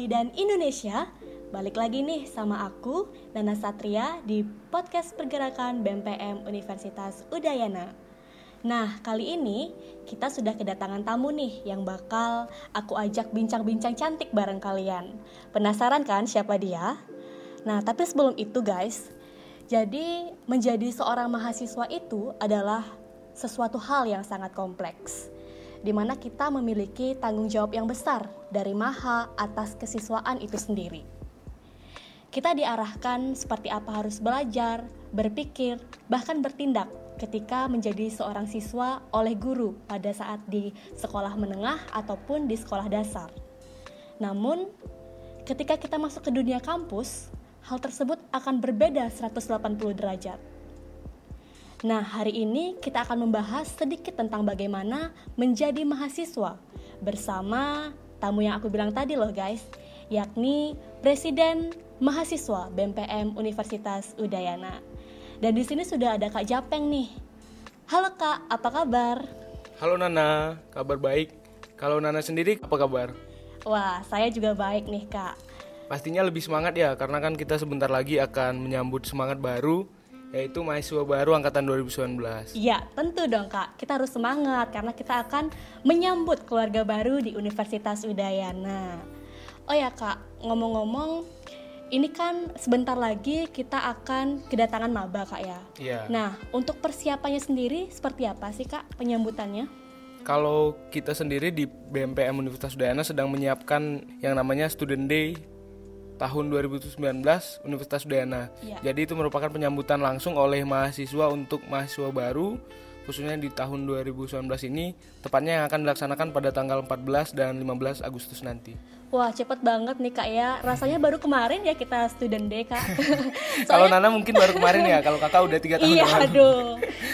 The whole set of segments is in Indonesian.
Bali, dan Indonesia Balik lagi nih sama aku, Nana Satria di podcast pergerakan BMPM Universitas Udayana. Nah, kali ini kita sudah kedatangan tamu nih yang bakal aku ajak bincang-bincang cantik bareng kalian. Penasaran kan siapa dia? Nah, tapi sebelum itu guys, jadi menjadi seorang mahasiswa itu adalah sesuatu hal yang sangat kompleks di mana kita memiliki tanggung jawab yang besar dari maha atas kesiswaan itu sendiri. Kita diarahkan seperti apa harus belajar, berpikir, bahkan bertindak ketika menjadi seorang siswa oleh guru pada saat di sekolah menengah ataupun di sekolah dasar. Namun, ketika kita masuk ke dunia kampus, hal tersebut akan berbeda 180 derajat. Nah, hari ini kita akan membahas sedikit tentang bagaimana menjadi mahasiswa bersama tamu yang aku bilang tadi loh guys, yakni Presiden Mahasiswa BMPM Universitas Udayana. Dan di sini sudah ada Kak Japeng nih. Halo Kak, apa kabar? Halo Nana, kabar baik. Kalau Nana sendiri apa kabar? Wah, saya juga baik nih Kak. Pastinya lebih semangat ya, karena kan kita sebentar lagi akan menyambut semangat baru yaitu mahasiswa baru angkatan 2019. Iya, tentu dong Kak. Kita harus semangat karena kita akan menyambut keluarga baru di Universitas Udayana. Oh ya Kak, ngomong-ngomong, ini kan sebentar lagi kita akan kedatangan maba Kak ya. Iya. Nah, untuk persiapannya sendiri seperti apa sih Kak penyambutannya? Kalau kita sendiri di BMPM Universitas Udayana sedang menyiapkan yang namanya Student Day tahun 2019 Universitas Udayana. Ya. Jadi itu merupakan penyambutan langsung oleh mahasiswa untuk mahasiswa baru khususnya di tahun 2019 ini tepatnya yang akan dilaksanakan pada tanggal 14 dan 15 Agustus nanti. Wah cepet banget nih kak ya Rasanya baru kemarin ya kita student day kak Kalau Nana mungkin baru kemarin ya Kalau kakak udah tiga tahun Iya lalu. aduh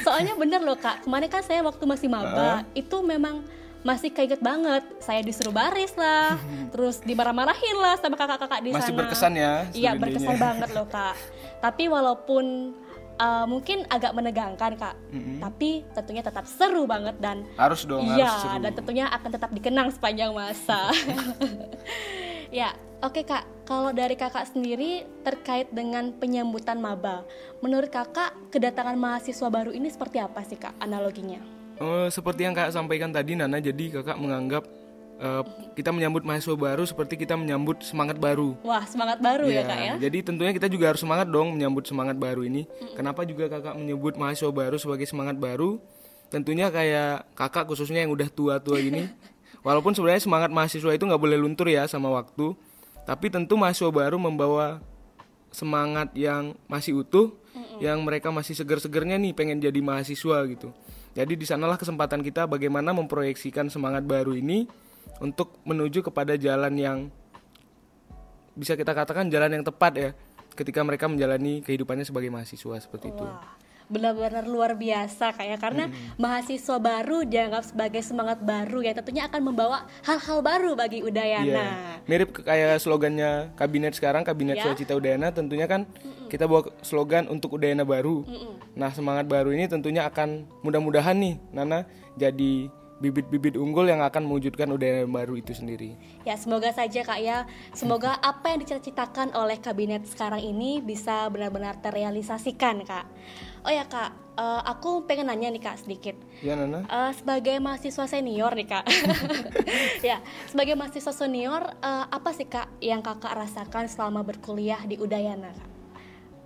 Soalnya bener loh kak Kemarin kan saya waktu masih maba Itu memang masih keinget banget. Saya disuruh baris lah terus dimarah-marahin lah sama kakak-kakak di Masih sana. berkesan ya iya berkesan banget loh kak. Tapi walaupun uh, mungkin agak menegangkan kak tapi tentunya tetap seru banget dan Harus dong, iya harus seru. dan tentunya akan tetap dikenang sepanjang masa. Ya oke kak. Kalau dari kakak sendiri terkait dengan penyambutan maba menurut kakak kedatangan mahasiswa baru ini seperti apa sih kak analoginya Eh, seperti yang kakak sampaikan tadi Nana, jadi kakak menganggap eh, kita menyambut mahasiswa baru seperti kita menyambut semangat baru. wah semangat baru ya Iya, kak ya Jadi tentunya kita juga harus semangat dong menyambut semangat baru ini. Kenapa juga kakak menyebut mahasiswa baru sebagai semangat baru? Tentunya kayak kakak khususnya yang udah tua-tua gini. Walaupun sebenarnya semangat mahasiswa itu nggak boleh luntur ya sama waktu. Tapi tentu mahasiswa baru membawa semangat yang masih utuh, yang mereka masih seger-segernya nih pengen jadi mahasiswa gitu. Jadi di sanalah kesempatan kita bagaimana memproyeksikan semangat baru ini untuk menuju kepada jalan yang bisa kita katakan jalan yang tepat ya ketika mereka menjalani kehidupannya sebagai mahasiswa seperti itu. Benar-benar luar biasa kayak karena mahasiswa baru dianggap sebagai semangat baru yang tentunya akan membawa hal-hal baru bagi Udayana. Iya. Mirip kayak slogannya kabinet sekarang, kabinet Ya. Sukacita Udayana tentunya kan kita bawa slogan untuk Udayana baru. Nah, semangat baru ini tentunya akan mudah-mudahan nih Nana jadi bibit-bibit unggul yang akan mewujudkan Udayana baru itu sendiri. Ya, semoga saja Kak ya. Semoga apa yang dicita-citakan oleh kabinet sekarang ini bisa benar-benar terrealisasikan, Kak. Oh ya, Kak, eh, aku pengen nanya nih Kak sedikit. Ya Nana? Eh, sebagai mahasiswa senior nih kak, ya sebagai mahasiswa senior eh, apa sih kak yang kakak rasakan selama berkuliah di Udayana kak?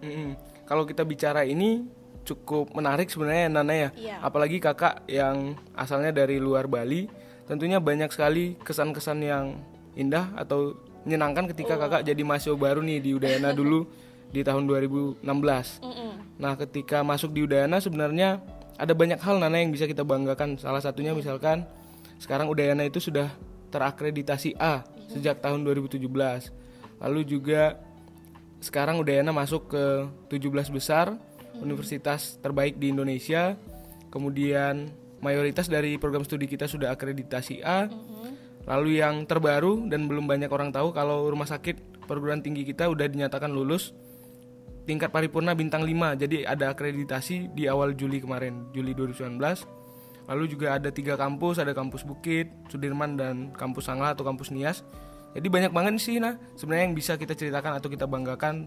Mm-mm. Kalau kita bicara ini cukup menarik sebenarnya Nana ya. Iya. Apalagi kakak yang asalnya dari luar Bali, tentunya banyak sekali kesan-kesan yang indah atau menyenangkan ketika kakak jadi mahasiswa baru nih di Udayana dulu di tahun 2016. Mm-mm. Nah, ketika masuk di Udayana sebenarnya ada banyak hal Nana yang bisa kita banggakan. Salah satunya misalkan sekarang Udayana itu sudah terakreditasi A sejak tahun 2017. Lalu juga sekarang Udayana masuk ke 17 besar universitas terbaik di Indonesia. Kemudian mayoritas dari program studi kita sudah akreditasi A. Lalu yang terbaru dan belum banyak orang tahu kalau rumah sakit perguruan tinggi kita udah dinyatakan lulus tingkat paripurna bintang 5 jadi ada akreditasi di awal Juli kemarin Juli 2019 lalu juga ada tiga kampus ada kampus Bukit Sudirman dan kampus Sangla atau kampus Nias Jadi banyak banget sih nah sebenarnya yang bisa kita ceritakan atau kita banggakan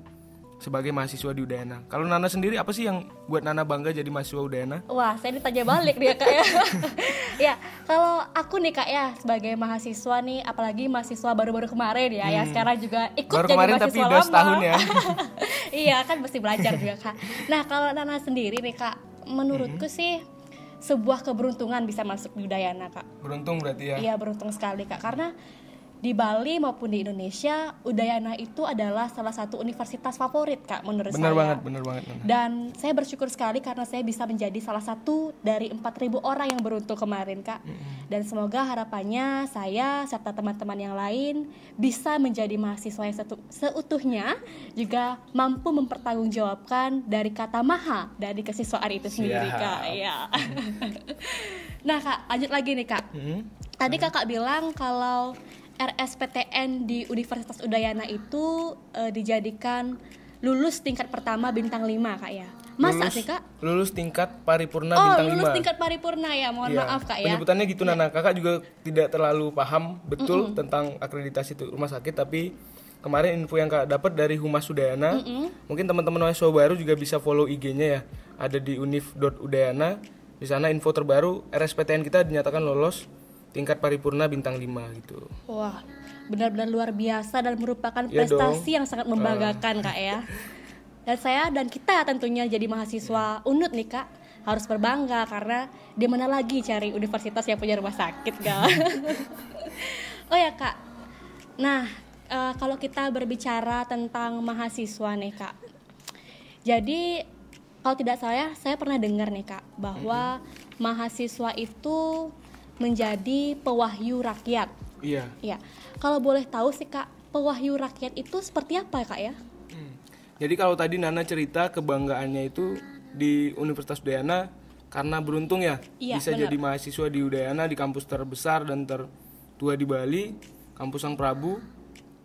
sebagai mahasiswa di Udayana. Kalau Nana sendiri apa sih yang buat Nana bangga jadi mahasiswa Udayana? Wah, saya ditanya balik ya kak ya. ya, kalau aku nih kak ya sebagai mahasiswa nih, apalagi mahasiswa baru-baru kemarin ya, ya sekarang juga ikut Baru jadi kemarin mahasiswa tapi lama. setahun ya. iya kan mesti belajar juga kak. Nah kalau Nana sendiri nih kak, menurutku sih sebuah keberuntungan bisa masuk di Udayana kak. Beruntung berarti ya. Iya beruntung sekali kak karena di Bali maupun di Indonesia Udayana itu adalah salah satu universitas favorit kak menurut Bener saya. banget, bener banget. Nana. Dan saya bersyukur sekali karena saya bisa menjadi salah satu dari 4.000 orang yang beruntung kemarin kak. Dan semoga harapannya saya serta teman-teman yang lain bisa menjadi mahasiswa yang setu- seutuhnya juga mampu mempertanggungjawabkan dari kata maha dari kesiswaan itu sendiri Siap. kak. Iya. nah kak lanjut lagi nih kak. Mm-mm. Tadi kakak bilang kalau RSPTN di Universitas Udayana itu eh, dijadikan lulus tingkat pertama bintang 5 kak ya. Masa Lulus- sih kak? Lulus tingkat paripurna Oh bintang lulus 5. tingkat paripurna ya, mohon Iya. maaf kak ya. Penyebutannya gitu Nana. Kakak juga tidak terlalu paham betul tentang akreditasi itu rumah sakit tapi kemarin info yang Kak dapat dari Humas Udayana. Mungkin teman-teman mahasiswa baru juga bisa follow IG-nya ya. Ada di univ.udayana. Di sana info terbaru RSPTN kita dinyatakan lolos tingkat paripurna bintang 5 gitu. Wah benar-benar luar biasa dan merupakan Iya prestasi yang sangat membanggakan kak ya. Dan saya dan kita tentunya jadi mahasiswa UNUD nih kak harus berbangga karena di mana lagi cari universitas yang punya rumah sakit kak. oh ya kak. Nah eh, kalau kita berbicara tentang mahasiswa nih kak. Jadi kalau tidak salah saya pernah dengar nih kak bahwa mahasiswa itu menjadi pewahyu rakyat. Iya. Iya. Kalau boleh tahu sih kak, pewahyu rakyat itu seperti apa kak ya? Hmm. Jadi kalau tadi Nana cerita kebanggaannya itu di Universitas Udayana karena beruntung ya Iya, bisa benar. jadi mahasiswa di Udayana di kampus terbesar dan tertua di Bali, kampus Sang Prabu.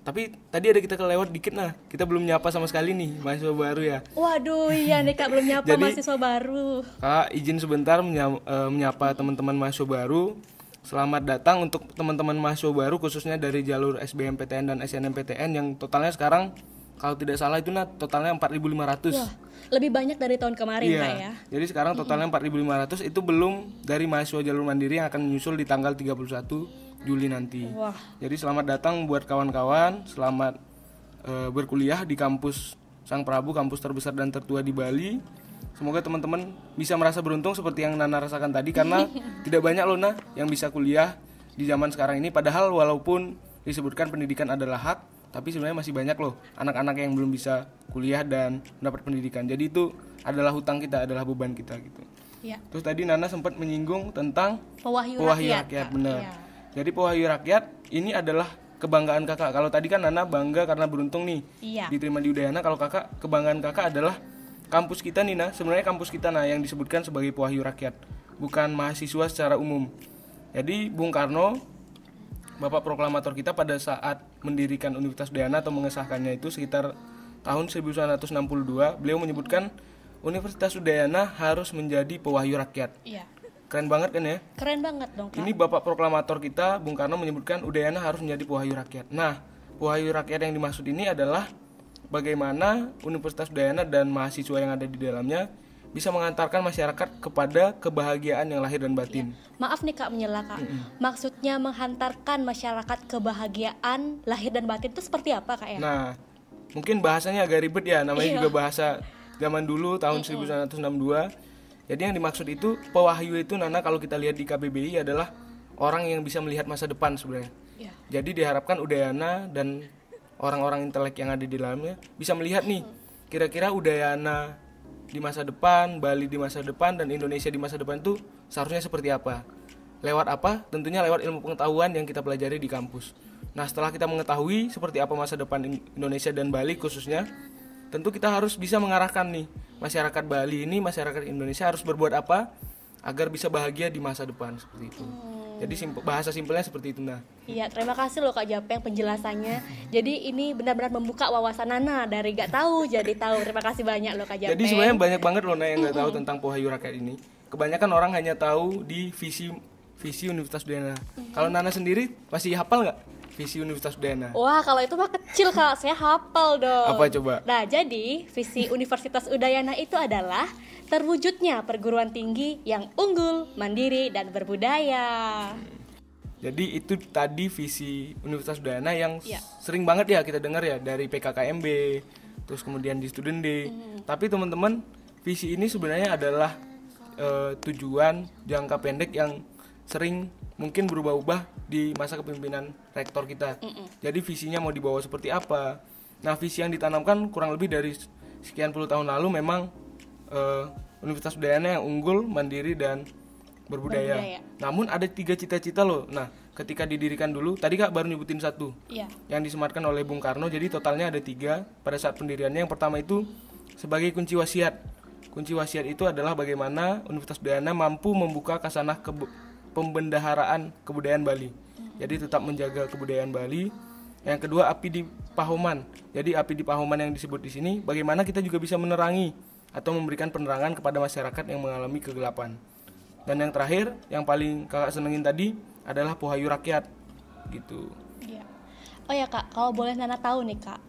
Tapi tadi ada kita kelewat dikit nah, kita belum nyapa sama sekali nih mahasiswa baru ya. Waduh, iya nih kak belum nyapa Jadi- mahasiswa baru. Kak izin sebentar menya- eh, menyapa teman-teman mahasiswa baru. Selamat datang untuk teman-teman mahasiswa baru khususnya dari jalur SBMPTN dan SNMPTN yang totalnya sekarang kalau tidak salah itu nah totalnya 4.500. Wah, lebih banyak dari tahun kemarin Iya. kak ya. Jadi sekarang totalnya 4.500 itu belum dari mahasiswa jalur mandiri yang akan menyusul di tanggal 31 Juli nanti. Wah, Jadi selamat datang buat kawan-kawan, selamat eh, berkuliah di kampus Sang Prabu, kampus terbesar dan tertua di Bali. Semoga teman-teman bisa merasa beruntung seperti yang Nana rasakan tadi karena tidak banyak loh nah yang bisa kuliah di zaman sekarang ini padahal walaupun disebutkan pendidikan adalah hak, tapi sebenarnya masih banyak loh anak-anak yang belum bisa kuliah dan mendapat pendidikan. Jadi itu adalah hutang kita, adalah beban kita gitu. ya. Terus tadi Nana sempat menyinggung tentang Pewahyu, Pewahyu rakyat, rakyat, benar. Iya. Jadi Pewahyu rakyat ini adalah kebanggaan kakak. Kalau tadi kan Nana bangga karena beruntung nih Iya. diterima di Udayana. Kalau kakak kebanggaan kakak adalah kampus kita nih nah. Sebenarnya kampus kita nah yang disebutkan sebagai Pewahyu rakyat, bukan mahasiswa secara umum. Jadi Bung Karno Bapak proklamator kita pada saat mendirikan Universitas Udayana atau mengesahkannya itu sekitar tahun 1962, beliau menyebutkan Universitas Udayana harus menjadi pewahyu rakyat. Iya. Keren banget kan ya? Keren banget dong kak. Ini Bapak proklamator kita Bung Karno menyebutkan Udayana harus menjadi pewahyu rakyat. Nah, pewahyu rakyat yang dimaksud ini adalah bagaimana Universitas Udayana dan mahasiswa yang ada di dalamnya bisa mengantarkan masyarakat kepada kebahagiaan yang lahir dan batin. Maaf nih kak menyela kak. Maksudnya menghantarkan masyarakat kebahagiaan lahir dan batin itu seperti apa kak ya? Nah, mungkin bahasanya agak ribet ya, namanya Iya. juga bahasa zaman dulu tahun 1962. Jadi yang dimaksud itu pewahyu itu Nana kalau kita lihat di KBBI adalah orang yang bisa melihat masa depan sebenarnya. Iya. Jadi diharapkan Udayana dan orang-orang intelek yang ada di dalamnya bisa melihat nih kira-kira Udayana di masa depan, Bali di masa depan dan Indonesia di masa depan itu seharusnya seperti apa. Lewat apa? Tentunya lewat ilmu pengetahuan yang kita pelajari di kampus. Nah, setelah kita mengetahui seperti apa masa depan In- Indonesia dan Bali khususnya, tentu kita harus bisa mengarahkan nih masyarakat Bali ini, masyarakat Indonesia harus berbuat apa agar bisa bahagia di masa depan seperti itu. Jadi simple, bahasa simpelnya seperti itu nah. Iya, terima kasih loh Kak Japeng penjelasannya. Jadi ini benar-benar membuka wawasan Nana dari gak tahu jadi tahu. Terima kasih banyak loh Kak Japeng. Jadi sebenarnya banyak banget loh nah yang nggak tahu tentang Pohayu Rakyat ini. Kebanyakan orang hanya tahu di visi visi Universitas Udayana. Kalau Nana sendiri masih hafal nggak visi Universitas Udayana. Wah, kalau itu mah kecil kak, saya hafal dong. Apa coba? Nah, jadi visi Universitas Udayana itu adalah terwujudnya perguruan tinggi yang unggul, mandiri, dan berbudaya. Jadi itu tadi visi Universitas Udayana yang Iya. sering banget ya kita dengar ya dari PKKMB, terus kemudian di Student Day. Hmm. Tapi teman-teman, visi ini sebenarnya adalah eh, tujuan jangka pendek yang sering mungkin berubah-ubah di masa kepemimpinan rektor kita. Jadi visinya mau dibawa seperti apa? Nah, visi yang ditanamkan kurang lebih dari sekian puluh tahun lalu memang eh, Universitas Udayana yang unggul, mandiri dan berbudaya. Berbudaya. Namun ada tiga cita-cita loh. Nah, ketika didirikan dulu, tadi kak baru nyebutin satu Iya. yang disematkan oleh Bung Karno. Jadi totalnya ada tiga pada saat pendiriannya. Yang pertama itu sebagai kunci wasiat. Kunci wasiat itu adalah bagaimana Universitas Udayana mampu membuka kasanah kebe- pembendaharaan kebudayaan Bali. Jadi tetap menjaga kebudayaan Bali. Yang kedua api di Pahoman. Jadi api di Pahoman yang disebut di sini bagaimana kita juga bisa menerangi atau memberikan penerangan kepada masyarakat yang mengalami kegelapan. Dan yang terakhir yang paling kakak senengin tadi adalah Pohayu Rakyat gitu. Iya. Oh ya kak, kalau boleh Nana tahu nih kak,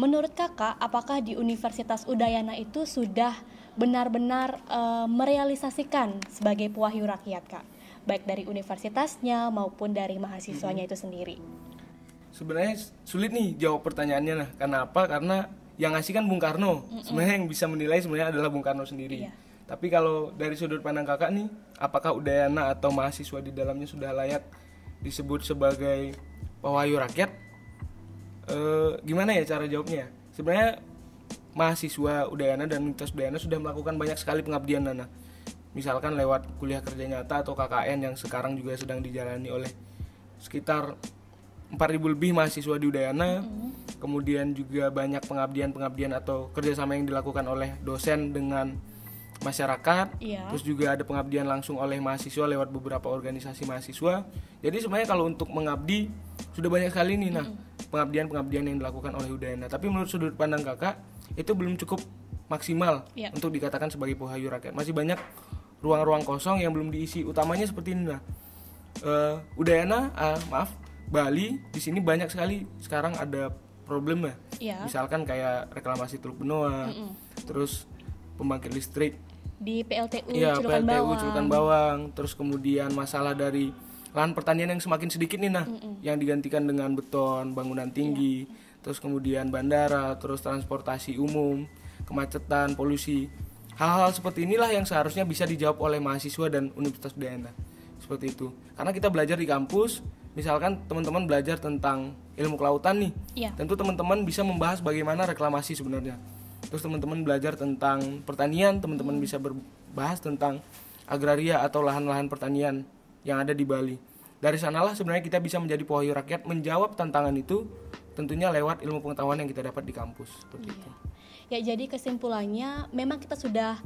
menurut kakak apakah di Universitas Udayana itu sudah benar-benar eh, merealisasikan sebagai pewahyu rakyat kak, baik dari universitasnya maupun dari mahasiswanya itu sendiri? Sebenarnya sulit nih jawab pertanyaannya nah. Kenapa? Karena yang ngasih kan Bung Karno. Sebenarnya yang bisa menilai sebenarnya adalah Bung Karno sendiri. Iya. Tapi kalau dari sudut pandang kakak nih, apakah Udayana atau mahasiswa di dalamnya sudah layak disebut sebagai pewahyu rakyat? Eh, gimana ya cara jawabnya? Sebenarnya mahasiswa Udayana dan Universitas Udayana sudah melakukan banyak sekali pengabdian Nana. Misalkan lewat kuliah kerja nyata atau KKN yang sekarang juga sedang dijalani oleh sekitar 4.000 lebih mahasiswa di Udayana. Kemudian juga banyak pengabdian-pengabdian atau kerjasama yang dilakukan oleh dosen dengan masyarakat. Iya. Terus juga ada pengabdian langsung oleh mahasiswa lewat beberapa organisasi mahasiswa. Jadi sebenarnya kalau untuk mengabdi sudah banyak sekali nih nah pengabdian-pengabdian yang dilakukan oleh Udayana. Tapi menurut sudut pandang kakak itu belum cukup maksimal Iya. untuk dikatakan sebagai pohayu rakyat. Masih banyak ruang-ruang kosong yang belum diisi. Utamanya seperti ini nah. Eh, Udayana, ah, maaf, Bali di sini banyak sekali sekarang ada problem ya. Iya. Misalkan kayak reklamasi Teluk Benoa, terus pembangkit listrik Di PLTU Iya, Celukan PLTU Bawang. Celukan Bawang, terus kemudian masalah dari lahan pertanian yang semakin sedikit nih nah, yang digantikan dengan beton, bangunan tinggi, terus kemudian bandara, terus transportasi umum, kemacetan, polusi. Hal-hal seperti inilah yang seharusnya bisa dijawab oleh mahasiswa dan Universitas Udayana. Seperti itu. Karena kita belajar di kampus, misalkan teman-teman belajar tentang ilmu kelautan nih. Iya. Tentu teman-teman bisa membahas bagaimana reklamasi sebenarnya. Terus teman-teman belajar tentang pertanian, teman-teman bisa berbahas tentang agraria atau lahan-lahan pertanian yang ada di Bali. Dari sanalah sebenarnya kita bisa menjadi pewahyu rakyat menjawab tantangan itu tentunya lewat ilmu pengetahuan yang kita dapat di kampus seperti itu. Ya jadi kesimpulannya memang kita sudah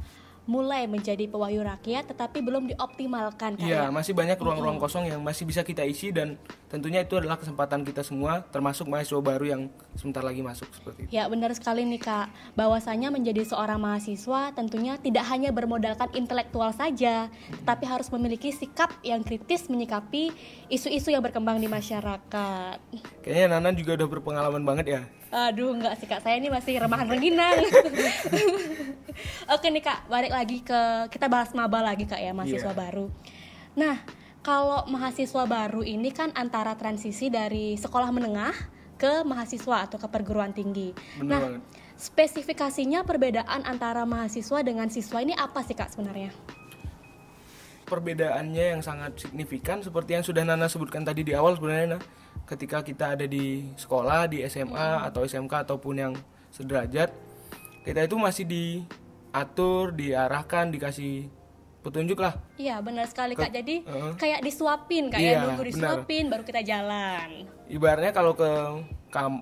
mulai menjadi pewahyu rakyat tetapi belum dioptimalkan Iya, ya? masih banyak ruang-ruang kosong yang masih bisa kita isi dan tentunya itu adalah kesempatan kita semua termasuk mahasiswa baru yang sebentar lagi masuk seperti itu. Ya benar sekali nih kak Bahwasanya menjadi seorang mahasiswa tentunya tidak hanya bermodalkan intelektual saja Tapi harus memiliki sikap yang kritis menyikapi isu-isu yang berkembang di masyarakat Kayaknya Nana juga udah berpengalaman banget ya. Aduh enggak sih kak, saya ini masih remahan rengginang Oke nih kak, balik lagi ke Kita bahas maba lagi kak ya, mahasiswa Iya. baru Nah, kalau mahasiswa baru ini kan antara transisi dari sekolah menengah ke mahasiswa atau ke perguruan tinggi Bener Nah, banget. spesifikasinya perbedaan antara mahasiswa dengan siswa ini apa sih kak sebenarnya? perbedaannya yang sangat signifikan seperti yang sudah Nana sebutkan tadi di awal sebenarnya Nah, ketika kita ada di sekolah di SMA atau SMK ataupun yang sederajat kita itu masih diatur diarahkan dikasih petunjuk lah. Iya benar sekali kak, jadi Heeh. kayak disuapin kayak Iya, nunggu benar. disuapin baru kita jalan. Ibaratnya kalau ke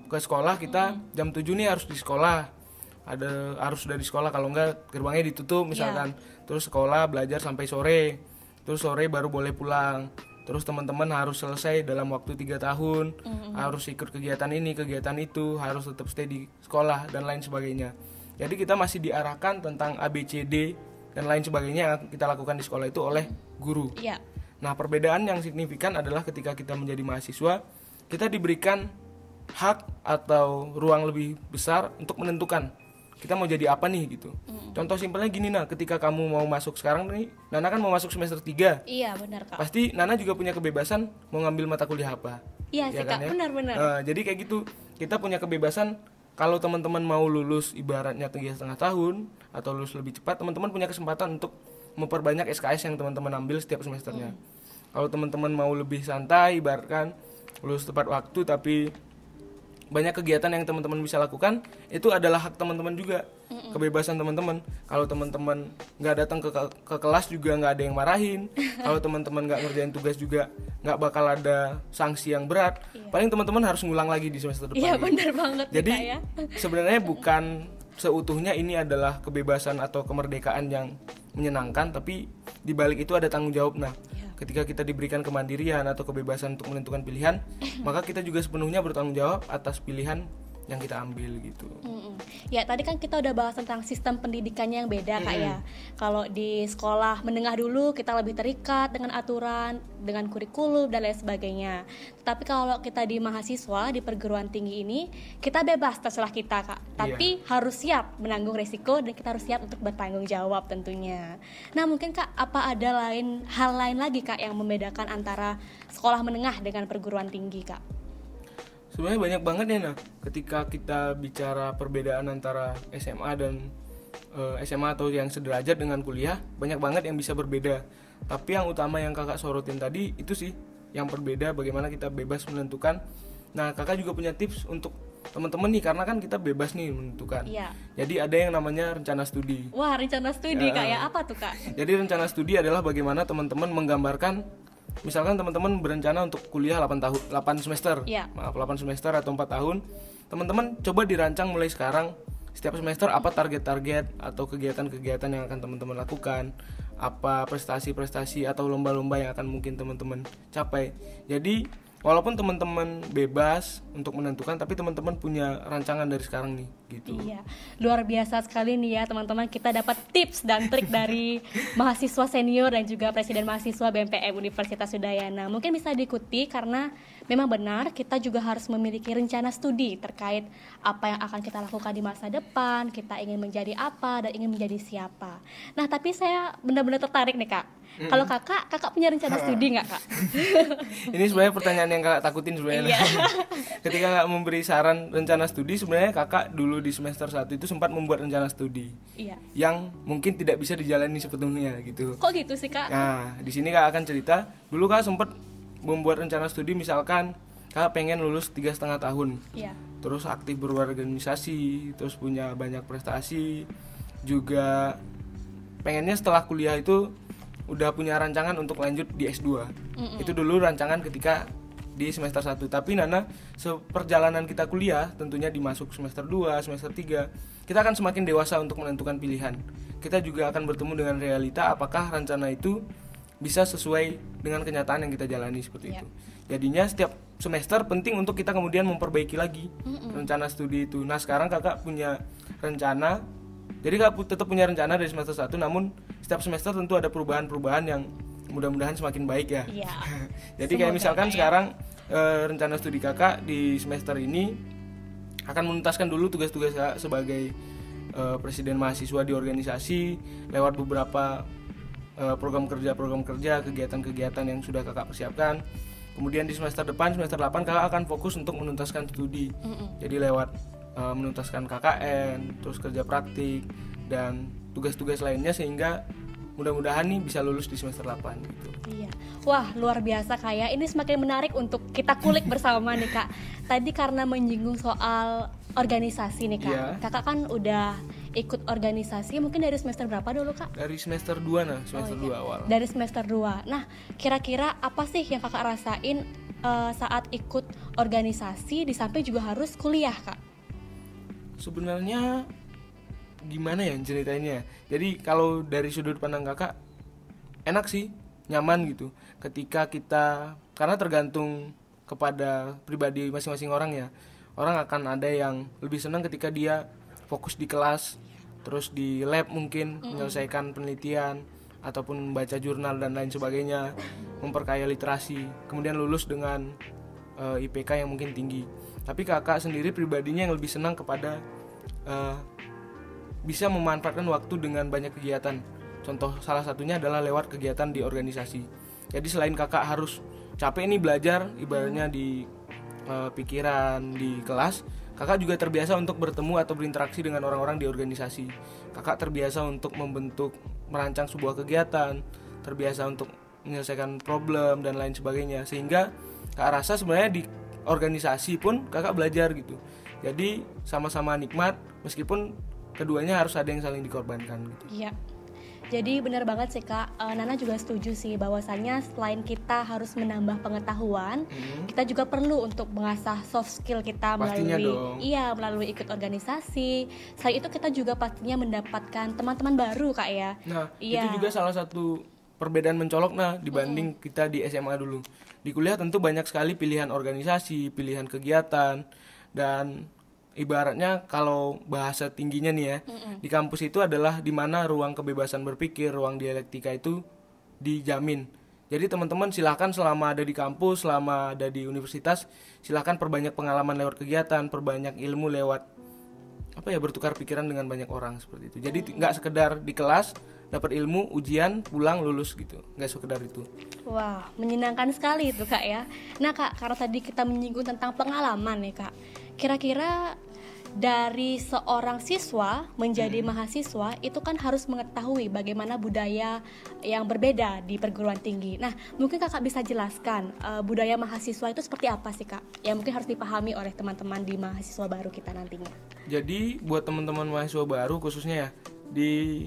ke sekolah kita jam 7 nih harus di sekolah. Ada harus sudah di sekolah. Kalau enggak gerbangnya ditutup misalkan. Terus sekolah belajar sampai sore. Terus sore baru boleh pulang terus teman-teman harus selesai dalam waktu tiga tahun harus ikut kegiatan ini kegiatan itu harus tetap stay di sekolah dan lain sebagainya. Jadi kita masih diarahkan tentang ABCD dan lain sebagainya yang kita lakukan di sekolah itu oleh guru. Iya. Nah, perbedaan yang signifikan adalah ketika kita menjadi mahasiswa, kita diberikan hak atau ruang lebih besar untuk menentukan kita mau jadi apa nih gitu. Contoh simpelnya gini nah, ketika kamu mau masuk sekarang nih, Nana kan mau masuk semester 3. Iya, benar, Kak. Pasti Nana juga punya kebebasan mau ngambil mata kuliah apa. Iya sih, Kak. Benar-benar. Nah, jadi kayak gitu. Kita punya kebebasan kalau teman-teman mau lulus ibaratnya tiga setengah tahun atau lulus lebih cepat, teman-teman punya kesempatan untuk memperbanyak SKS yang teman-teman ambil setiap semesternya. Kalau teman-teman mau lebih santai, ibaratkan lulus tepat waktu tapi banyak kegiatan yang teman-teman bisa lakukan itu adalah hak teman-teman juga kebebasan teman-teman kalau teman-teman nggak datang ke, ke ke kelas juga nggak ada yang marahin kalau teman-teman nggak ngerjain tugas juga nggak bakal ada sanksi yang berat paling teman-teman harus ngulang lagi di semester depan Iya, gitu. benar banget jadi ya. sebenarnya bukan seutuhnya ini adalah kebebasan atau kemerdekaan yang menyenangkan tapi di balik itu ada tanggung jawab nah. Ketika kita diberikan kemandirian atau kebebasan untuk menentukan pilihan maka kita juga sepenuhnya bertanggung jawab atas pilihan yang kita ambil gitu Mm-mm. Ya tadi kan kita udah bahas tentang sistem pendidikannya yang beda kak ya. Kalau di sekolah menengah dulu kita lebih terikat dengan aturan, dengan kurikulum dan lain sebagainya. Tapi kalau kita di mahasiswa di perguruan tinggi ini kita bebas terserah kita kak. Tapi harus siap menanggung resiko dan kita harus siap untuk bertanggung jawab tentunya. Nah mungkin kak apa ada lain hal lain lagi kak yang membedakan antara sekolah menengah dengan perguruan tinggi kak? Sebenarnya banyak banget ya nah. Ketika kita bicara perbedaan antara SMA dan eh, SMA atau yang sederajat dengan kuliah banyak banget yang bisa berbeda. Tapi yang utama yang kakak sorotin tadi itu sih yang berbeda bagaimana kita bebas menentukan. Nah kakak juga punya tips untuk teman-teman nih karena kan kita bebas nih menentukan. Iya. jadi ada yang namanya rencana studi. Wah rencana studi kak ya. Apa tuh kak? jadi rencana studi adalah bagaimana teman-teman menggambarkan misalkan teman-teman berencana untuk kuliah 8 tahun 8 semester. Iya. Maaf 8 semester atau 4 tahun. Teman-teman coba dirancang mulai sekarang setiap semester apa target-target atau kegiatan-kegiatan yang akan teman-teman lakukan, apa prestasi-prestasi atau lomba-lomba yang akan mungkin teman-teman capai. Jadi walaupun teman-teman bebas untuk menentukan tapi teman-teman punya rancangan dari sekarang nih gitu. Iya, luar biasa sekali nih ya teman-teman kita dapat tips dan trik dari mahasiswa senior dan juga presiden mahasiswa BMPM Universitas Udayana. Mungkin bisa diikuti karena memang benar kita juga harus memiliki rencana studi terkait apa yang akan kita lakukan di masa depan, kita ingin menjadi apa dan ingin menjadi siapa. Nah, tapi saya benar-benar tertarik nih kak. Kalau kakak, kakak punya rencana studi nggak kak? Ini sebenarnya pertanyaan yang kakak takutin sebenarnya. Iya. Ketika kakak memberi saran rencana studi, sebenarnya kakak dulu di semester 1 itu sempat membuat rencana studi Iya. yang mungkin tidak bisa dijalani sepenuhnya gitu. Kok gitu sih kak? Nah, di sini kakak akan cerita. Dulu kakak sempat membuat rencana studi, misalkan kakak pengen lulus tiga setengah tahun, Iya. terus aktif berorganisasi, terus punya banyak prestasi, juga pengennya setelah kuliah itu udah punya rancangan untuk lanjut di S2. Itu dulu rancangan ketika di semester 1. Tapi Nana, seperjalanan kita kuliah tentunya dimasuk semester 2, semester 3, kita akan semakin dewasa untuk menentukan pilihan. Kita juga akan bertemu dengan realita apakah rencana itu bisa sesuai dengan kenyataan yang kita jalani seperti Iya. itu. Jadinya setiap semester penting untuk kita kemudian memperbaiki lagi rencana studi itu. Nah, sekarang Kakak punya rencana jadi kakak tetap punya rencana dari semester 1 namun setiap semester tentu ada perubahan-perubahan yang mudah-mudahan semakin baik ya. Iya. Jadi kayak Semoga, misalkan Kak, ya. sekarang eh, rencana studi kakak di semester ini akan menuntaskan dulu tugas-tugas sebagai eh, presiden mahasiswa di organisasi lewat beberapa program kerja program kerja kegiatan-kegiatan yang sudah kakak persiapkan. Kemudian di semester depan semester 8 kakak akan fokus untuk menuntaskan studi. Jadi lewat eh, menuntaskan KKN, terus kerja praktik dan tugas-tugas lainnya sehingga mudah-mudahan nih bisa lulus di semester 8 gitu. Iya. Wah, luar biasa kayak ini semakin menarik untuk kita kulik bersama nih, Kak. Tadi karena menyinggung soal organisasi nih, Kak. Iya. Kakak kan udah ikut organisasi mungkin dari semester berapa dulu, Kak? Dari semester 2 nah, semester Oh, 2 iya. awal. Dari semester 2. Nah, kira-kira apa sih yang Kakak rasain eh, saat ikut organisasi di samping juga harus kuliah, Kak? Sebenarnya gimana ya ceritainnya? Jadi kalau dari sudut pandang kakak enak sih, nyaman gitu. Ketika kita karena tergantung kepada pribadi masing-masing orang ya. Orang akan ada yang lebih senang ketika dia fokus di kelas, terus di lab mungkin menyelesaikan penelitian ataupun membaca jurnal dan lain sebagainya, memperkaya literasi, kemudian lulus dengan uh, IPK yang mungkin tinggi. Tapi kakak sendiri pribadinya yang lebih senang kepada uh, bisa memanfaatkan waktu dengan banyak kegiatan. Contoh salah satunya adalah lewat kegiatan di organisasi. Jadi selain kakak harus capek nih belajar ibaratnya di uh, pikiran di kelas kakak juga terbiasa untuk bertemu atau berinteraksi dengan orang-orang di organisasi. Kakak terbiasa untuk membentuk merancang sebuah kegiatan terbiasa untuk menyelesaikan problem dan lain sebagainya. Sehingga kak rasa sebenarnya di organisasi pun kakak belajar gitu. Jadi sama-sama nikmat meskipun keduanya harus ada yang saling dikorbankan gitu. Iya jadi benar banget sih kak, uh, Nana juga setuju sih bahwasannya selain kita harus menambah pengetahuan, hmm. kita juga perlu untuk mengasah soft skill kita pastinya melalui dong. iya melalui ikut organisasi. Selain itu kita juga pastinya mendapatkan teman-teman baru kak ya. Nah iya. itu juga salah satu perbedaan mencolok nah dibanding hmm. kita di SMA dulu. Di kuliah tentu banyak sekali pilihan organisasi, pilihan kegiatan dan ibaratnya kalau bahasa tingginya nih ya mm-hmm. di kampus itu adalah di mana ruang kebebasan berpikir ruang dialektika itu dijamin. Jadi teman-teman silahkan selama ada di kampus selama ada di universitas silahkan perbanyak pengalaman lewat kegiatan perbanyak ilmu lewat apa ya bertukar pikiran dengan banyak orang seperti itu. Jadi nggak sekedar di kelas dapat ilmu ujian pulang lulus gitu. Nggak sekedar itu. Wah menyenangkan sekali itu kak ya. Nah kak karena tadi kita menyinggung tentang pengalaman nih kak kira-kira dari seorang siswa menjadi hmm. mahasiswa itu kan harus mengetahui bagaimana budaya yang berbeda di perguruan tinggi. Nah, mungkin kakak bisa jelaskan uh, budaya mahasiswa itu seperti apa sih kak? Yang mungkin harus dipahami oleh teman-teman di mahasiswa baru kita nantinya. Jadi buat teman-teman mahasiswa baru khususnya ya di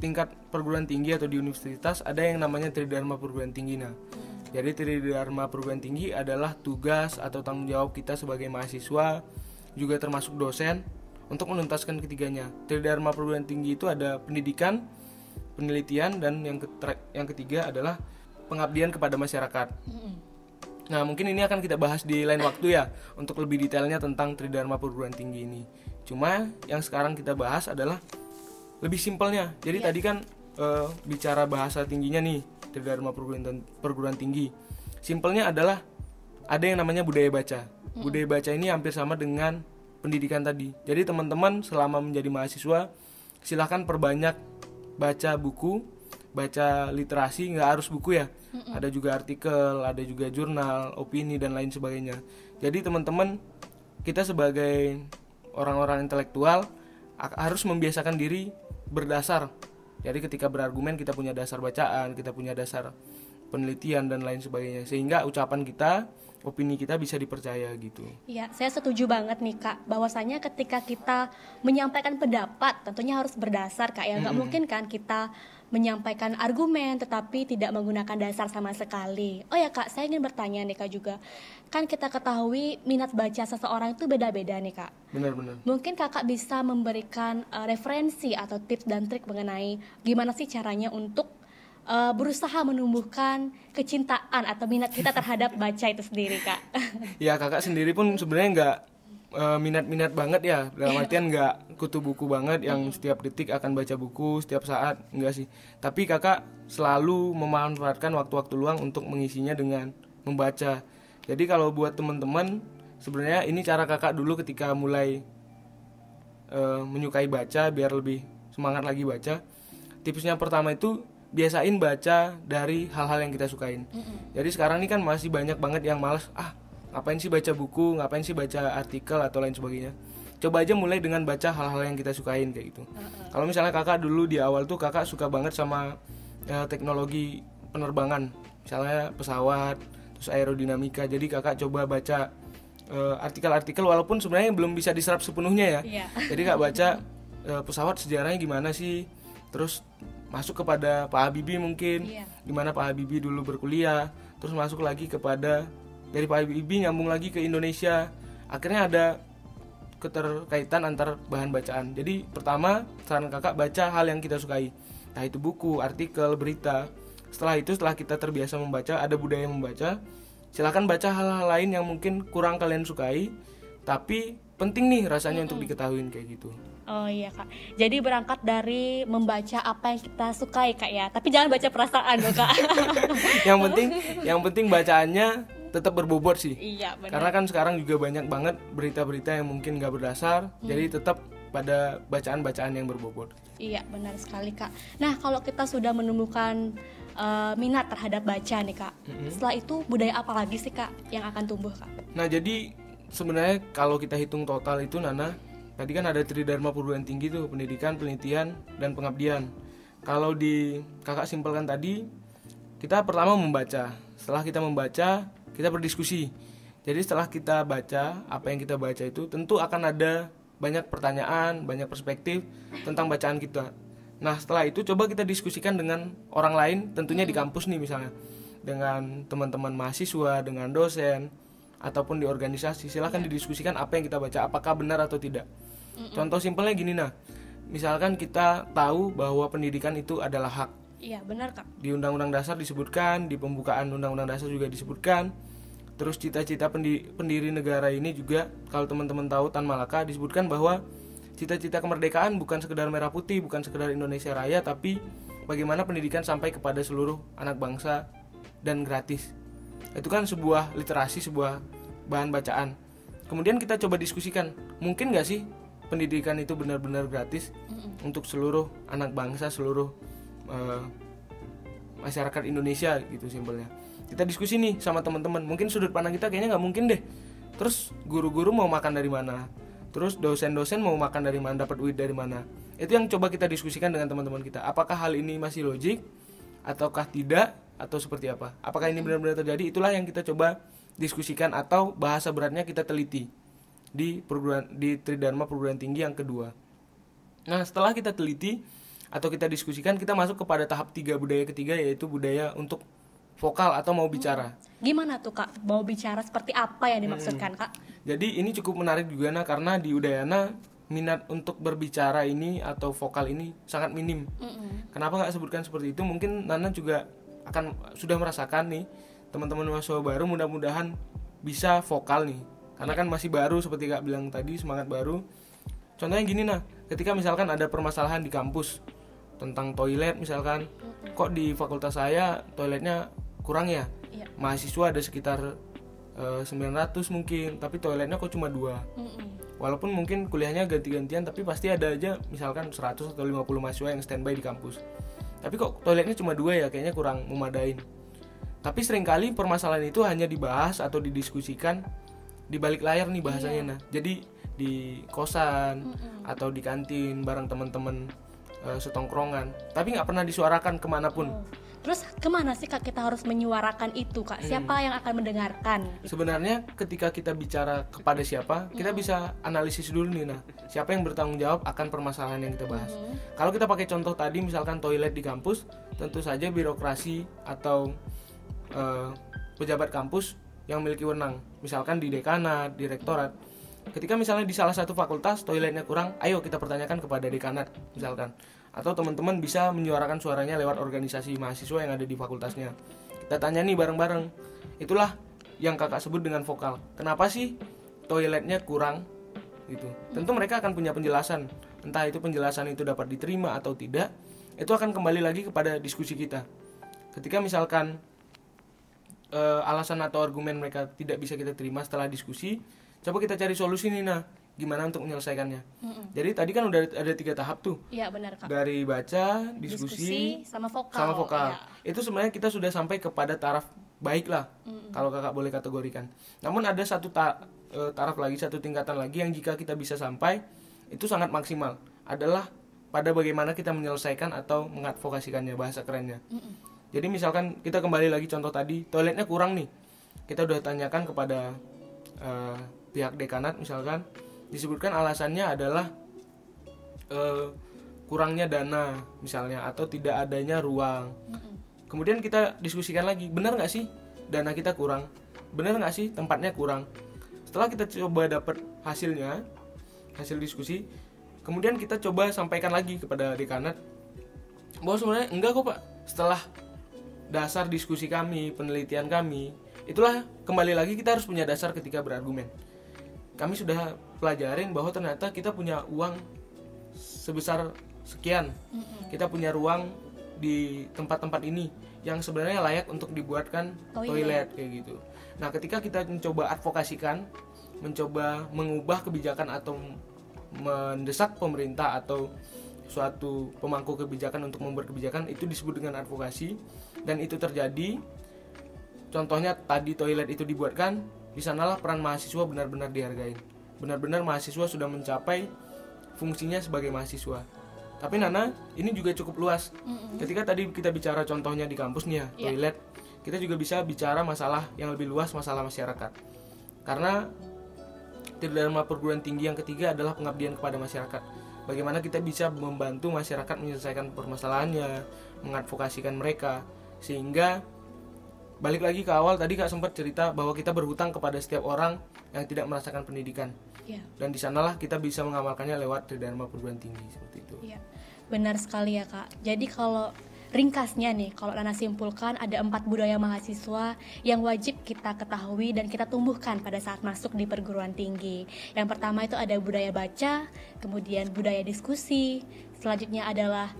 tingkat perguruan tinggi atau di universitas ada yang namanya tridharma perguruan tinggi nah. Hmm. Jadi tridharma perguruan tinggi adalah tugas atau tanggung jawab kita sebagai mahasiswa juga termasuk dosen untuk menuntaskan ketiganya. Tridharma perguruan tinggi itu ada pendidikan, penelitian dan yang yang ketiga adalah pengabdian kepada masyarakat. Nah, mungkin ini akan kita bahas di lain waktu ya untuk lebih detailnya tentang Tridharma perguruan tinggi ini. Cuma yang sekarang kita bahas adalah lebih simpelnya. Jadi yeah. tadi kan uh, bicara bahasa tingginya nih Tridharma perguruan perguruan tinggi. Simpelnya adalah ada yang namanya budaya baca. Budaya baca ini hampir sama dengan pendidikan tadi. Jadi teman-teman selama menjadi mahasiswa silahkan perbanyak baca buku baca literasi nggak harus buku ya. Mm ada juga artikel ada juga jurnal opini dan lain sebagainya. Jadi teman-teman kita sebagai orang-orang intelektual harus membiasakan diri berdasar jadi ketika berargumen kita punya dasar bacaan kita punya dasar penelitian dan lain sebagainya sehingga ucapan kita opini kita bisa dipercaya gitu. Iya, saya setuju banget nih kak. Bahwasanya ketika kita menyampaikan pendapat, tentunya harus berdasar kak. Ya nggak -hmm. mungkin kan kita menyampaikan argumen tetapi tidak menggunakan dasar sama sekali. Oh ya kak, saya ingin bertanya nih kak juga. Kan kita ketahui minat baca seseorang itu beda-beda nih kak. Benar-benar. Mungkin kakak bisa memberikan uh, referensi atau tips dan trik mengenai gimana sih caranya untuk uh, berusaha menumbuhkan kecintaan atau minat kita terhadap baca itu sendiri kak ya kakak sendiri pun sebenarnya nggak uh, minat-minat banget ya. Dalam artian nggak kutu buku banget yang setiap detik akan baca buku setiap saat enggak sih. Tapi kakak selalu memanfaatkan waktu-waktu luang untuk mengisinya dengan membaca. Jadi kalau buat teman-teman sebenarnya ini cara kakak dulu ketika mulai uh, menyukai baca biar lebih semangat lagi baca. Tipsnya pertama itu biasain baca dari hal-hal yang kita sukain. Jadi sekarang ini kan masih banyak banget yang malas ah ngapain sih baca buku, ngapain sih baca artikel atau lain sebagainya. Coba aja mulai dengan baca hal-hal yang kita sukain kayak gitu. Mm-hmm. Kalau misalnya kakak dulu di awal tuh kakak suka banget sama ya, teknologi penerbangan, misalnya pesawat, terus aerodinamika. Jadi kakak coba baca uh, artikel-artikel walaupun sebenarnya belum bisa diserap sepenuhnya ya. Yeah. Jadi kak baca uh, pesawat sejarahnya gimana sih, terus masuk kepada Pak Habibie mungkin iya. gimana Pak Habibie dulu berkuliah terus masuk lagi kepada dari Pak Habibie nyambung lagi ke Indonesia akhirnya ada keterkaitan antar bahan bacaan jadi pertama saran kakak baca hal yang kita sukai entah itu buku artikel berita setelah itu setelah kita terbiasa membaca ada budaya membaca silahkan baca hal-hal lain yang mungkin kurang kalian sukai tapi penting nih rasanya mm -hmm. untuk diketahui kayak gitu Oh iya kak. Jadi berangkat dari membaca apa yang kita sukai kak ya. Tapi jangan baca perasaan loh kak. yang penting, yang penting bacaannya tetap berbobot sih Iya, benar. karena kan sekarang juga banyak banget berita-berita yang mungkin nggak berdasar Hmm. jadi tetap pada bacaan-bacaan yang berbobot Iya, benar sekali, Kak. Nah, kalau kita sudah menemukan eh, minat terhadap baca nih, Kak. Setelah itu budaya apa lagi sih, Kak, yang akan tumbuh, Kak? Nah jadi sebenarnya kalau kita hitung total itu Nana tadi kan ada tridharma perguruan tinggi tuh pendidikan, penelitian dan pengabdian. Kalau di kakak simpelkan tadi kita pertama membaca. Setelah kita membaca kita berdiskusi. Jadi setelah kita baca apa yang kita baca itu tentu akan ada banyak pertanyaan, banyak perspektif tentang bacaan kita. Nah setelah itu coba kita diskusikan dengan orang lain tentunya di kampus nih misalnya. Dengan teman-teman mahasiswa, dengan dosen, ataupun di organisasi. Silahkan didiskusikan apa yang kita baca apakah benar atau tidak. Contoh simpelnya gini nah. Misalkan kita tahu bahwa pendidikan itu adalah hak Iya, benar, Kak. di undang-undang dasar disebutkan di pembukaan undang-undang dasar juga disebutkan. Terus cita-cita pendi- pendiri negara ini juga kalau teman-teman tahu Tan Malaka disebutkan bahwa cita-cita kemerdekaan bukan sekedar merah putih bukan sekedar Indonesia Raya tapi bagaimana pendidikan sampai kepada seluruh anak bangsa dan gratis. Itu kan sebuah literasi sebuah bahan bacaan. Kemudian kita coba diskusikan mungkin nggak sih pendidikan itu benar-benar gratis untuk seluruh anak bangsa seluruh eh, masyarakat Indonesia gitu simpelnya. Kita diskusi nih sama teman-teman. Mungkin sudut pandang kita kayaknya nggak mungkin deh. Terus guru-guru mau makan dari mana? Terus dosen-dosen mau makan dari mana? Dapat duit dari mana? Itu yang coba kita diskusikan dengan teman-teman kita. Apakah hal ini masih logik ataukah tidak? Atau seperti apa? Apakah ini benar-benar terjadi? Itulah yang kita coba diskusikan atau bahasa beratnya kita teliti di perguruan di Tridharma perguruan tinggi yang kedua. Nah, setelah kita teliti atau kita diskusikan, kita masuk kepada tahap tiga budaya ketiga yaitu budaya untuk vokal atau mau bicara. Gimana tuh, Kak? Mau bicara seperti apa yang dimaksudkan, Kak? Jadi ini cukup menarik juga nah karena di Udayana minat untuk berbicara ini atau vokal ini sangat minim. Mm-mm. Kenapa nggak sebutkan seperti itu? Mungkin Nana juga akan sudah merasakan nih teman-teman mahasiswa baru mudah-mudahan bisa vokal nih. Karena kan masih baru seperti kak bilang tadi semangat baru. Contohnya gini nah, ketika misalkan ada permasalahan di kampus tentang toilet misalkan, kok di fakultas saya toiletnya kurang ya? Iya. Mahasiswa ada sekitar eh, 900 mungkin, tapi toiletnya kok cuma dua. Walaupun mungkin kuliahnya ganti-gantian tapi pasti ada aja misalkan 100 atau 50 mahasiswa yang standby di kampus. Tapi kok toiletnya cuma dua ya kayaknya kurang memadain. Tapi sering kali permasalahan itu hanya dibahas atau didiskusikan di balik layar nih bahasanya nah. Jadi di kosan atau di kantin bareng teman-teman eh, setongkrongan. Tapi nggak pernah disuarakan ke mana pun. Oh. Terus ke mana sih kak kita harus menyuarakan itu kak? Siapa yang akan mendengarkan? Sebenarnya ketika kita bicara kepada siapa, kita bisa analisis dulu nih nah, siapa yang bertanggung jawab akan permasalahan yang kita bahas. Kalau kita pakai contoh tadi misalkan toilet di kampus, tentu saja birokrasi atau eh, pejabat kampus yang memiliki wewenang, misalkan di dekanat, direktorat. Ketika misalnya di salah satu fakultas toiletnya kurang, ayo kita pertanyakan kepada dekanat misalkan. Atau teman-teman bisa menyuarakan suaranya lewat organisasi mahasiswa yang ada di fakultasnya. Kita tanya nih bareng-bareng. Itulah yang kakak sebut dengan vokal. Kenapa sih toiletnya kurang? Gitu. Tentu mereka akan punya penjelasan. Entah itu penjelasan itu dapat diterima atau tidak, itu akan kembali lagi kepada diskusi kita. Ketika misalkan eh, alasan atau argumen mereka tidak bisa kita terima setelah diskusi, coba kita cari solusi nih nah, gimana untuk menyelesaikannya. Jadi tadi kan udah ada tiga tahap tuh, Iya benar kak. dari baca, Diskusi diskusi, sama vokal. sama vokal. Iya. Itu sebenarnya kita sudah sampai kepada taraf baik lah, kalau kakak boleh kategorikan. Namun ada satu ta- eh, taraf lagi, satu tingkatan lagi yang jika kita bisa sampai, itu sangat maksimal. Adalah pada bagaimana kita menyelesaikan atau mengadvokasikannya bahasa kerennya. Jadi misalkan kita kembali lagi contoh tadi, toiletnya kurang nih. Kita udah tanyakan kepada eh, pihak dekanat misalkan, disebutkan alasannya adalah eh, kurangnya dana misalnya atau tidak adanya ruang. Kemudian kita diskusikan lagi, benar nggak sih dana kita kurang? Benar nggak sih tempatnya kurang? Setelah kita coba dapat hasilnya, hasil diskusi, kemudian kita coba sampaikan lagi kepada dekanat bahwa sebenarnya enggak kok pak. Setelah dasar diskusi kami, penelitian kami, itulah kembali lagi kita harus punya dasar ketika berargumen. Kami sudah pelajarin bahwa ternyata kita punya uang sebesar sekian. Kita punya ruang di tempat-tempat ini yang sebenarnya layak untuk dibuatkan Toilet. toilet kayak gitu. Nah, ketika kita mencoba advokasikan, mencoba mengubah kebijakan atau mendesak pemerintah atau suatu pemangku kebijakan untuk membuat kebijakan itu disebut dengan advokasi dan itu terjadi contohnya tadi toilet itu dibuatkan di sanalah peran mahasiswa benar-benar dihargai benar-benar mahasiswa sudah mencapai fungsinya sebagai mahasiswa. Tapi Nana ini juga cukup luas. Ketika tadi kita bicara contohnya di kampus nih ya Iya. toilet kita juga bisa bicara masalah yang lebih luas masalah masyarakat. Karena Tridharma perguruan tinggi yang ketiga adalah pengabdian kepada masyarakat. Bagaimana kita bisa membantu masyarakat menyelesaikan permasalahannya, mengadvokasikan mereka, sehingga balik lagi ke awal tadi kak sempat cerita bahwa kita berhutang kepada setiap orang yang tidak merasakan pendidikan, Iya. dan di sanalah kita bisa mengamalkannya lewat Tridharma perguruan tinggi seperti itu. Iya, benar sekali ya kak. Jadi kalau ringkasnya nih, kalau Nana simpulkan ada empat budaya mahasiswa yang wajib kita ketahui dan kita tumbuhkan pada saat masuk di perguruan tinggi. Yang pertama itu ada budaya baca, kemudian budaya diskusi, selanjutnya adalah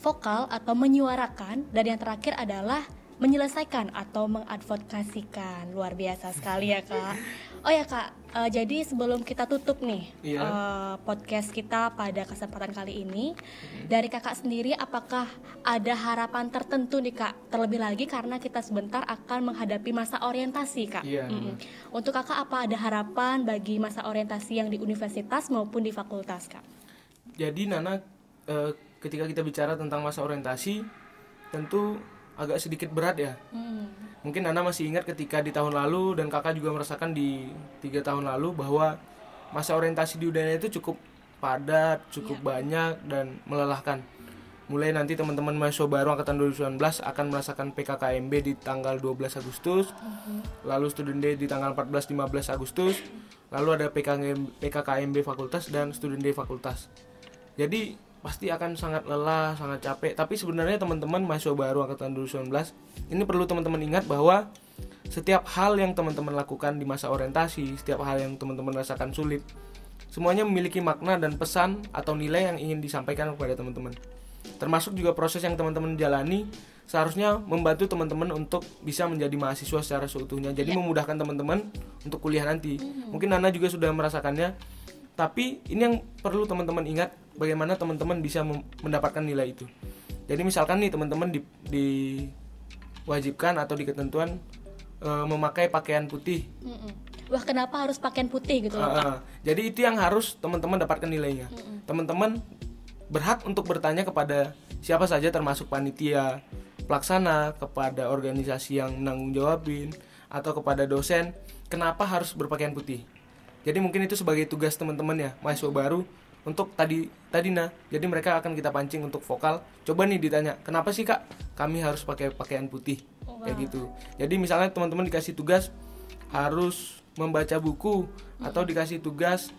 vokal atau menyuarakan, dan yang terakhir adalah menyelesaikan atau mengadvokasikan. Luar biasa sekali ya kak. Oh ya kak, eh, jadi sebelum kita tutup nih Iya. eh, podcast kita pada kesempatan kali ini, dari kakak sendiri apakah ada harapan tertentu nih kak? Terlebih lagi karena kita sebentar akan menghadapi masa orientasi kak. Iya. Mm-mm. Untuk kakak apa ada harapan bagi masa orientasi yang di universitas maupun di fakultas kak? Jadi Nana eh, ketika kita bicara tentang masa orientasi, tentu agak sedikit berat ya. Hmm. Mungkin Nana masih ingat ketika di tahun lalu dan kakak juga merasakan di tiga tahun lalu bahwa masa orientasi di Udayana itu cukup padat, cukup banyak dan melelahkan. Mulai nanti teman-teman mahasiswa baru angkatan 2019 akan merasakan PKKMB di tanggal 12 Agustus, lalu student day di tanggal 14-15 Agustus, lalu ada PKKMB, PKKMB fakultas dan student day fakultas. Jadi pasti akan sangat lelah, sangat capek. Tapi sebenarnya teman-teman mahasiswa baru angkatan 2019 ini perlu teman-teman ingat bahwa setiap hal yang teman-teman lakukan di masa orientasi, setiap hal yang teman-teman rasakan sulit, semuanya memiliki makna dan pesan atau nilai yang ingin disampaikan kepada teman-teman. Termasuk juga proses yang teman-teman jalani seharusnya membantu teman-teman untuk bisa menjadi mahasiswa secara seutuhnya. Jadi memudahkan teman-teman untuk kuliah nanti. Mungkin Nana juga sudah merasakannya. Tapi ini yang perlu teman-teman ingat bagaimana teman-teman bisa mendapatkan nilai itu. Jadi misalkan nih teman-teman di, diwajibkan atau di ketentuan eh, memakai pakaian putih Mm-mm. Wah kenapa harus pakaian putih gitu loh? Ah, jadi itu yang harus teman-teman dapatkan nilainya. Teman-teman berhak untuk bertanya kepada siapa saja termasuk panitia, pelaksana, kepada organisasi yang menanggung jawabin atau kepada dosen, kenapa harus berpakaian putih. Jadi mungkin itu sebagai tugas teman-teman ya, mahasiswa baru untuk tadi tadi nah. Jadi mereka akan kita pancing untuk vokal. Coba nih ditanya, kenapa sih Kak kami harus pakai pakaian putih? Kayak gitu. Jadi misalnya teman-teman dikasih tugas harus membaca buku atau dikasih tugas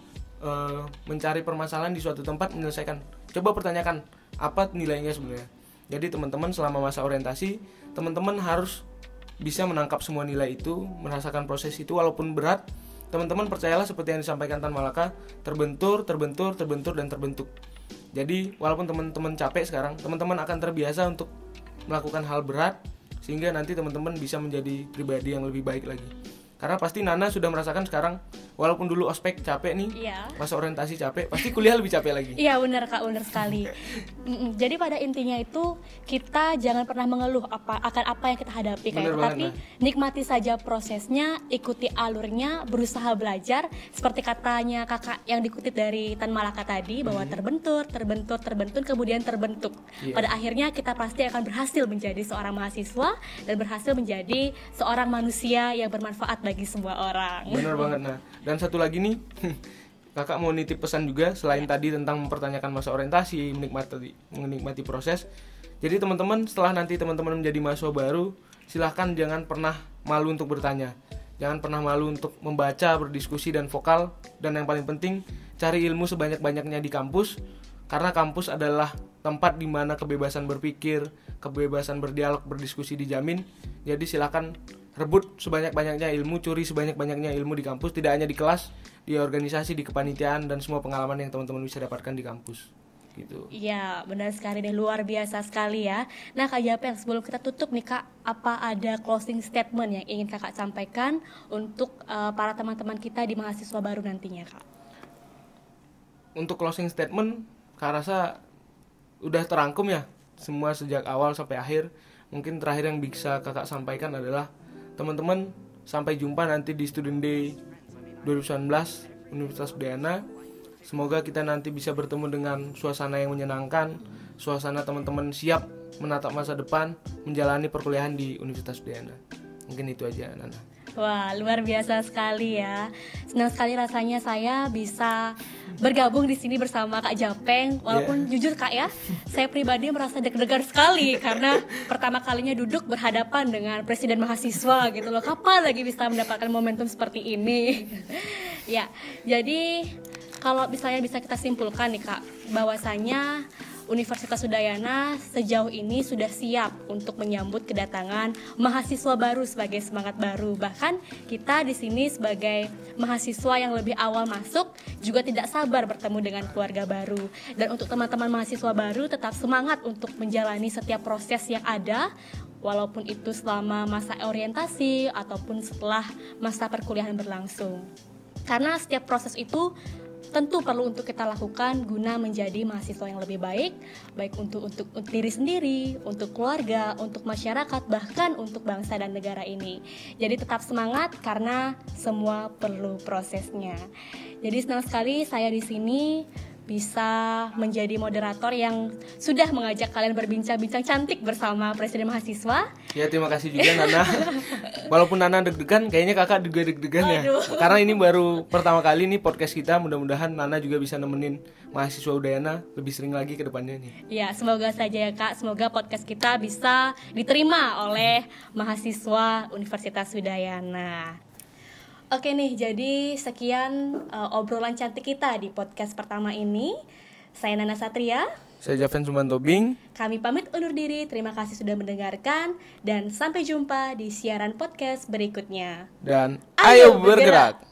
eh, mencari permasalahan di suatu tempat menyelesaikan. Coba pertanyakan apa nilainya sebenarnya. Jadi teman-teman selama masa orientasi, teman-teman harus bisa menangkap semua nilai itu, merasakan proses itu walaupun berat. Teman-teman percayalah seperti yang disampaikan Tan Malaka, terbentur, terbentur, terbentur dan terbentuk. Jadi walaupun teman-teman capek sekarang, teman-teman akan terbiasa untuk melakukan hal berat sehingga nanti teman-teman bisa menjadi pribadi yang lebih baik lagi. Karena pasti Nana sudah merasakan sekarang walaupun dulu ospek capek nih, Iya. masa orientasi capek, pasti kuliah lebih capek lagi. Iya benar kak, benar sekali. Jadi pada intinya itu kita jangan pernah mengeluh apa akan apa yang kita hadapi kayak Benar tapi nikmati saja prosesnya, ikuti alurnya, berusaha belajar seperti katanya kakak yang dikutip dari Tan Malaka tadi bahwa terbentur, terbentur, terbentur kemudian terbentuk. Iya. Pada akhirnya kita pasti akan berhasil menjadi seorang mahasiswa dan berhasil menjadi seorang manusia yang bermanfaat bagi semua orang. Bener banget nah. Dan satu lagi nih, kakak mau nitip pesan juga selain tadi tentang mempertanyakan masa orientasi, menikmati menikmati proses. Jadi teman-teman setelah nanti teman-teman menjadi mahasiswa baru, silahkan jangan pernah malu untuk bertanya. Jangan pernah malu untuk membaca, berdiskusi dan vokal dan yang paling penting cari ilmu sebanyak-banyaknya di kampus karena kampus adalah tempat di mana kebebasan berpikir, kebebasan berdialog, berdiskusi dijamin. Jadi silakan rebut sebanyak-banyaknya ilmu, curi sebanyak-banyaknya ilmu di kampus, tidak hanya di kelas, di organisasi, di kepanitiaan dan semua pengalaman yang teman-teman bisa dapatkan di kampus. gitu. Iya, benar sekali deh, luar biasa sekali ya. Nah, Kak Japeng, sebelum kita tutup nih Kak, apa ada closing statement yang ingin Kakak sampaikan untuk uh, para teman-teman kita di mahasiswa baru nantinya, Kak? Untuk closing statement, Kak rasa udah terangkum ya semua sejak awal sampai akhir. Mungkin terakhir yang bisa Kakak sampaikan adalah teman-teman sampai jumpa nanti di Student Day 2019 Universitas Udayana Semoga kita nanti bisa bertemu dengan suasana yang menyenangkan, suasana teman-teman siap menatap masa depan, menjalani perkuliahan di Universitas Udayana. Mungkin itu aja, Nana. Wah, luar biasa sekali ya. Senang sekali rasanya saya bisa bergabung di sini bersama Kak Japeng. Walaupun yeah. jujur Kak ya, saya pribadi merasa deg-degan sekali karena pertama kalinya duduk berhadapan dengan presiden mahasiswa gitu loh. Kapan lagi bisa mendapatkan momentum seperti ini? ya, jadi kalau misalnya bisa kita simpulkan nih kak bahwasanya Universitas Udayana sejauh ini sudah siap untuk menyambut kedatangan mahasiswa baru sebagai semangat baru. Bahkan kita di sini sebagai mahasiswa yang lebih awal masuk juga tidak sabar bertemu dengan keluarga baru. Dan untuk teman-teman mahasiswa baru tetap semangat untuk menjalani setiap proses yang ada walaupun itu selama masa orientasi ataupun setelah masa perkuliahan berlangsung. Karena setiap proses itu tentu perlu untuk kita lakukan guna menjadi mahasiswa yang lebih baik, baik untuk untuk, untuk diri sendiri, untuk keluarga, untuk masyarakat, bahkan untuk bangsa dan negara ini. Jadi tetap semangat karena semua perlu prosesnya. Jadi senang sekali saya di sini bisa menjadi moderator yang sudah mengajak kalian berbincang-bincang cantik bersama Presiden Mahasiswa. Ya terima kasih juga Nana. Walaupun Nana deg-degan, kayaknya kakak juga deg-degan ya. Karena ini baru pertama kali nih podcast kita. Mudah-mudahan Nana juga bisa nemenin mahasiswa Udayana lebih sering lagi ke depannya nih. Ya semoga saja ya kak. Semoga podcast kita bisa diterima oleh mahasiswa Universitas Udayana. Oke nih, jadi sekian uh, obrolan cantik kita di podcast pertama ini. Saya Nana Satria. Saya Javan Suman Tobing. Kami pamit undur diri. Terima kasih sudah mendengarkan dan sampai jumpa di siaran podcast berikutnya. Dan ayo, ayo bergerak. bergerak.